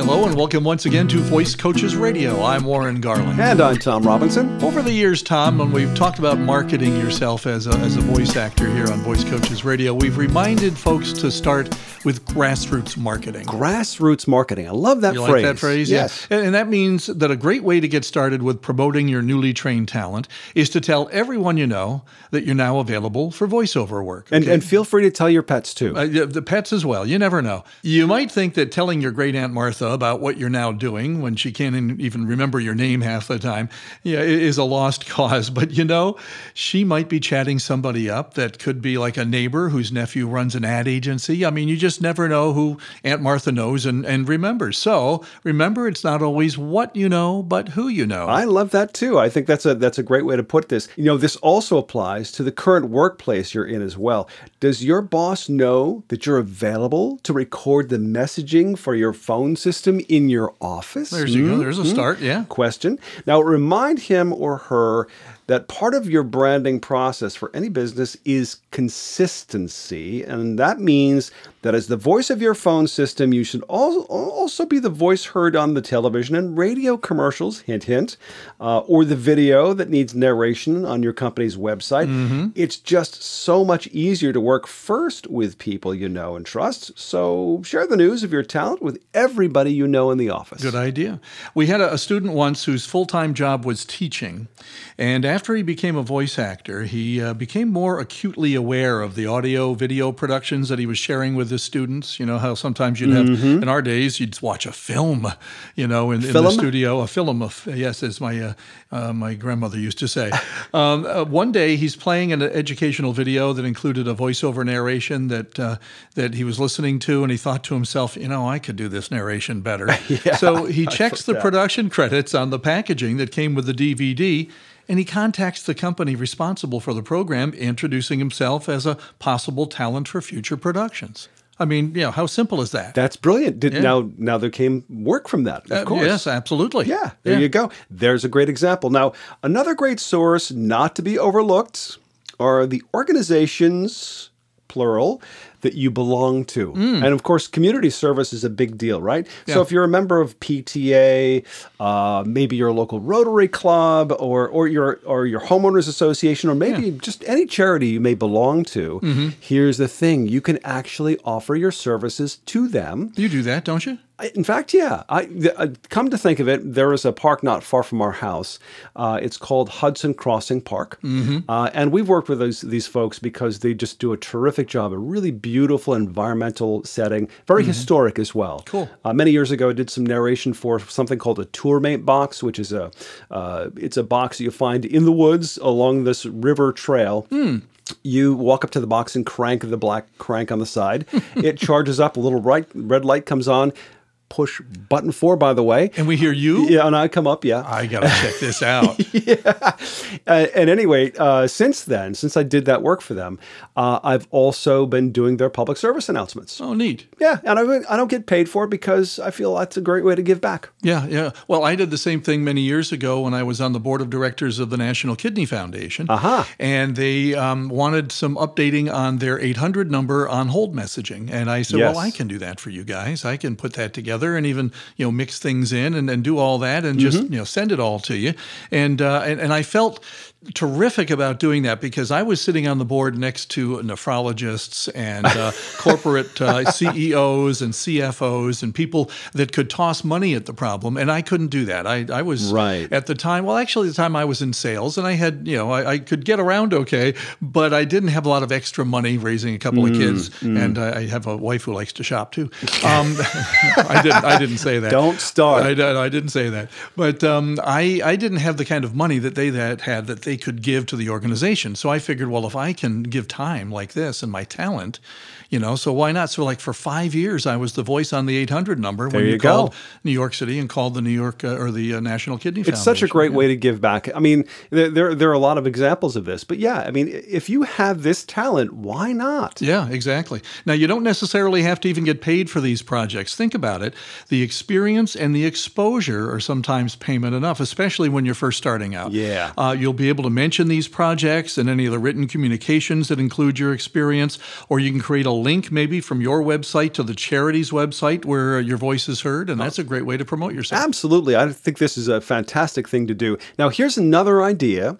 Hello and welcome once again to Voice Coaches Radio. I'm Warren Garland. And I'm Tom Robinson. Over the years, Tom, when we've talked about marketing yourself as a, as a voice actor here on Voice Coaches Radio, we've reminded folks to start with grassroots marketing. Grassroots marketing. I love that You phrase. like that phrase? Yes. Yeah. And, and that means that a great way to get started with promoting your newly trained talent is to tell everyone you know that you're now available for voiceover work. And, okay? and feel free to tell your pets too. Uh, the pets as well. You never know. You might think that telling your great aunt Martha about what you're now doing when she can't even remember your name half the time, yeah, is a lost cause. But you know, she might be chatting somebody up that could be like a neighbor whose nephew runs an ad agency. I mean, you just never know who Aunt Martha knows and, and remembers. So remember, it's not always what you know, but who you know. I love that too. I think that's a that's a great way to put this. You know, this also applies to the current workplace you're in as well. Does your boss know that you're available to record the messaging for your phone system in your office? There's you go. Hmm? There's a start. Yeah. question. Now, remind him or her that part of your branding process for any business is consistency. And that means that as the voice of your phone system, you should also be the voice heard on the television and radio commercials, hint, hint, uh, or the video that needs narration on your company's website. It's just so much easier to work first with people you know and trust. So share the news of your talent with everybody you know in the office. Good idea. We had a, a student once whose full time job was teaching. And after he became a voice actor, he uh, became more acutely aware of the audio video productions that he was sharing with his students. You know, how sometimes you'd have, in our days, you'd watch a film, you know, in, in the studio, a film of, yes, as my, uh, uh, my grandmother used to say. um, uh, one day he's playing an educational video that included a voiceover narration that, uh, that he was listening to, and he thought to himself, you know, I could do this narration better. so he checks the production credits on the packaging that came with the DVD. And he contacts the company responsible for the program, introducing himself as a possible talent for future productions. I mean, you know, how simple is that? That's brilliant. Did, Now, now there came work from that. Of Uh, course. Yes, absolutely. Yeah, there you go. There's a great example. Now, another great source not to be overlooked are the organizations, plural, that you belong to. And of course, community service is a big deal, right? So if you're a member of PTA, uh, maybe your local Rotary Club or or your or your homeowners association or maybe just any charity you may belong to, here's the thing, you can actually offer your services to them You do that, don't you? In fact, yeah. I uh, come to think of it, there is a park not far from our house. Uh, it's called Hudson Crossing Park, uh, and we've worked with those, these folks because they just do a terrific job. A really beautiful environmental setting, very historic as well. Cool. Uh, many years ago, I did some narration for something called a tourmate box, which is a uh, it's a box that you find in the woods along this river trail. You walk up to the box and crank the black crank on the side. it charges up. A little right red light comes on. Push button four, by the way. And we hear you? Yeah, and I come up. Yeah. I got to check this out. Uh, and anyway, uh, since then, since I did that work for them, uh, I've also been doing their public service announcements. oh, neat. Yeah, and I, I don't get paid for it because I feel that's a great way to give back. Yeah, yeah. Well, I did the same thing many years ago when I was on the board of directors of the National Kidney Foundation. Aha. And they um, wanted some updating on their 800 number on hold messaging. And I said, Yes. well, I can do that for you guys. I can put that together and even, you know, mix things in and, and do all that and just, Mm-hmm. you know, send it all to you. And, uh, and, and I felt terrific about doing that because I was sitting on the board next to nephrologists and uh, corporate uh, CEOs and CFOs and people that could toss money at the problem, and I couldn't do that. I, I was Right. at the time. Well, actually, at the time I was in sales, and I had you know I, I could get around okay, but I didn't have a lot of extra money raising a couple Mm, of kids, and I, I have a wife who likes to shop too. Um, I didn't. I didn't say that. Don't start. I, I didn't say that, but um, I I didn't have the kind of money that they that had that they could give to the organization. So I figured, well, if I can give time like this and my talent, you know, so why not? So like for five years, I was the voice on the 800 number when There you, you go. called New York City and called the New York uh, or the uh, National Kidney It's such a Foundation. great way to give back. I mean, there, there there are a lot of examples of this, but yeah, I mean, if you have this talent, why not? Yeah, exactly. Now, you don't necessarily have to even get paid for these projects. Think about it. The experience and the exposure are sometimes payment enough, especially when you're first starting out. Yeah. Uh, you'll be able able to mention these projects in any of the written communications that include your experience, or you can create a link maybe from your website to the charity's website where your voice is heard, and that's a great way to promote yourself. Absolutely. I think this is a fantastic thing to do. Now, here's another idea.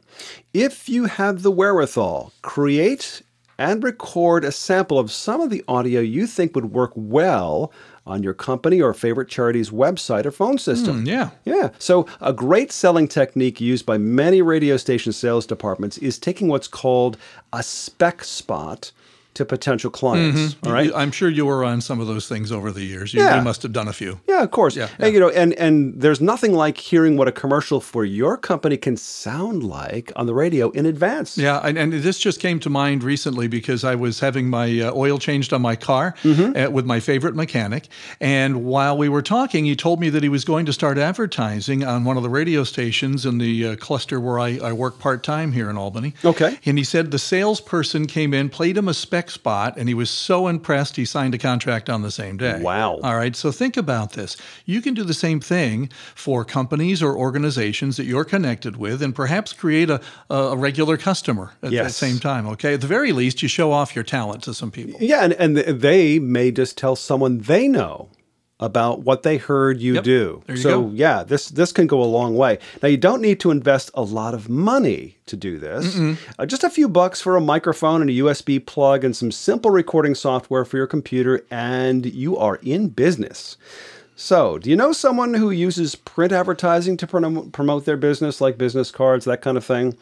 If you have the wherewithal, create and record a sample of some of the audio you think would work well on your company or favorite charity's website or phone system. Mm, yeah. Yeah. So, a great selling technique used by many radio station sales departments is taking what's called a spec spot to potential clients. All right. I'm sure you were on some of those things over the years. You, Yeah. you must have done a few. Yeah, of course. Yeah, And, you know, and and there's nothing like hearing what a commercial for your company can sound like on the radio in advance. Yeah, and, and this just came to mind recently because I was having my uh, oil changed on my car uh, with my favorite mechanic. And while we were talking, he told me that he was going to start advertising on one of the radio stations in the uh, cluster where I, I work part time here in Albany. Okay. And he said the salesperson came in, played him a spec spot, and he was so impressed he signed a contract on the same day. Wow. All right, so think about this. You can do the same thing for companies or organizations that you're connected with and perhaps create a, a regular customer at the same time, okay? At the very least, you show off your talent to some people. Yeah, and, and they may just tell someone they know about what they heard you Yep. do. You so go. yeah, this this can go a long way. Now you don't need to invest a lot of money to do this. Uh, just a few bucks for a microphone and a USB plug and some simple recording software for your computer, and you are in business. So, do you know someone who uses print advertising to prom- promote their business, like business cards, that kind of thing?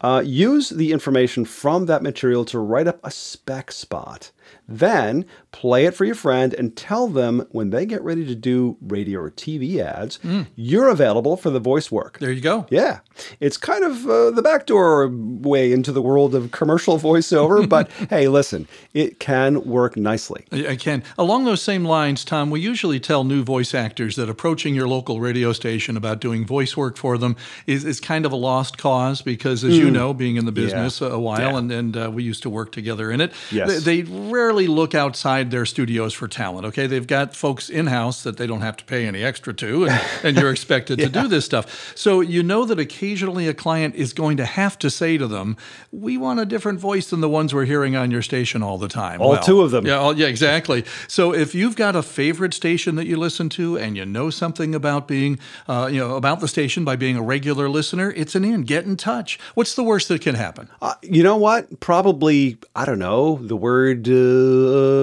Uh, use the information from that material to write up a spec spot. Then play it for your friend and tell them when they get ready to do radio or TV ads, you're available for the voice work. There you go. Yeah, it's kind of uh, the backdoor way into the world of commercial voiceover, but hey, listen, it can work nicely. I I can. Along those same lines, Tom, we usually tell new voice actors that approaching your local radio station about doing voice work for them is, is kind of a lost cause because, as you know, being in the business a while. Yeah. and, and uh, we used to work together in it, Yes. they, they rarely look outside their studios for talent. Okay, they've got folks in house that they don't have to pay any extra to, and, and you're expected to do this stuff. So you know that occasionally a client is going to have to say to them, "We want a different voice than the ones we're hearing on your station all the time." All two of them. Yeah, all- yeah, exactly. So if you've got a favorite station that you listen to and you know something about being, uh, you know, about the station by being a regular listener, it's an in. Get in touch. What's the worst that can happen? Uh, you know what? Probably, I don't know, the word uh,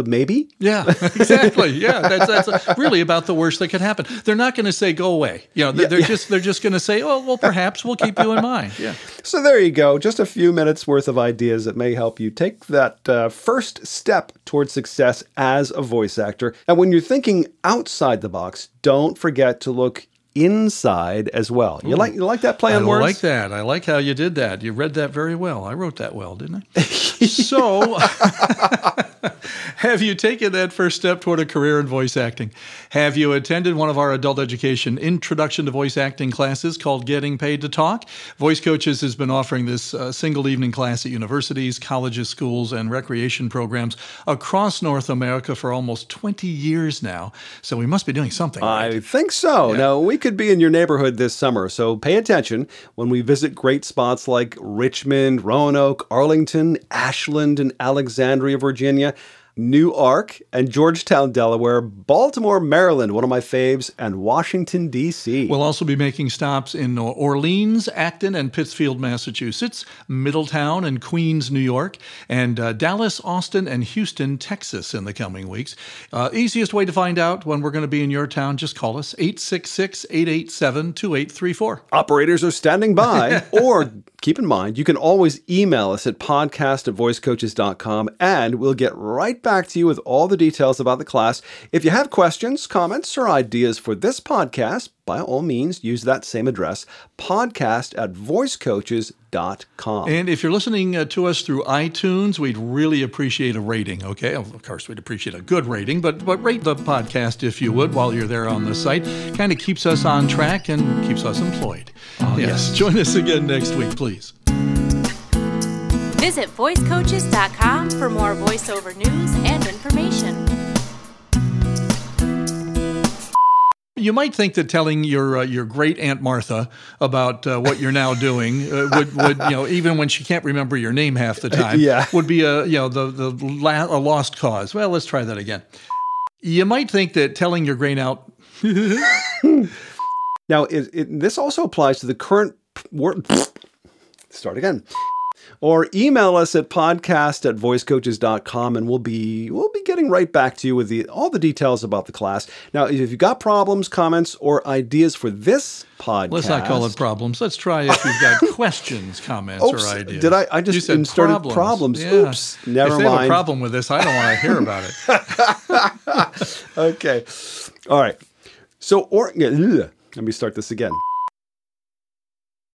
maybe? Yeah, exactly. Yeah, that's that's really about the worst that could happen. They're not going to say go away. You know, they're, they're just they're just going to say, oh, well, perhaps we'll keep you in mind. Yeah. So there you go. Just a few minutes worth of ideas that may help you take that uh, first step towards success as a voice actor. And when you're thinking outside the box, don't forget to look inside as well. You like you like that play I on words? I like that. I like how you did that. You read that very well. I wrote that well, didn't I? so, have you taken that first step toward a career in voice acting? Have you attended one of our adult education introduction to voice acting classes called Getting Paid to Talk? Voice Coaches has been offering this uh, single evening class at universities, colleges, schools, and recreation programs across North America for almost 20 years now. So, we must be doing something. right? I think so. Now, we could be in your neighborhood this summer, so pay attention when we visit great spots like Richmond, Roanoke, Arlington, Ashland, and Alexandria, Virginia. Newark and Georgetown, Delaware, Baltimore, Maryland, one of my faves, and Washington, D.C. We'll also be making stops in Orleans, Acton, and Pittsfield, Massachusetts, Middletown and Queens, New York, and uh, Dallas, Austin, and Houston, Texas in the coming weeks. Uh, easiest way to find out when we're going to be in your town, just call us 866 887 2834. Operators are standing by, or keep in mind, you can always email us at podcast at voicecoaches.com and we'll get right back to you with all the details about the class. If you have questions, comments, or ideas for this podcast, by all means, use that same address, podcast at voicecoaches.com. And if you're listening uh, to us through iTunes, we'd really appreciate a rating, okay? Of course, we'd appreciate a good rating, but, but rate the podcast if you would while you're there on the site. Kind of keeps us on track and keeps us employed. yes. Join us again next week, please. Visit voicecoaches.com for more voiceover news and information. You might think that telling your uh, your great aunt Martha about uh, what you're now doing uh, would, would you know even when she can't remember your name half the time Yeah. would be a you know the the la- a lost cause. Well, let's try that again. You might think that telling your great aunt Now, it, it, this also applies to the current word. Start again. Or email us at podcast at voicecoaches.com and we'll be we'll be getting right back to you with the all the details about the class. Now, if you've got problems, comments, or ideas for this podcast. Let's not call it problems. Let's try if you've got questions, comments, Oops, or ideas. did I- I just You said inserted problems. Yeah. Oops, never if they have a problem with this, I don't want to hear about it. Okay. All right. So or ugh, let me start this again.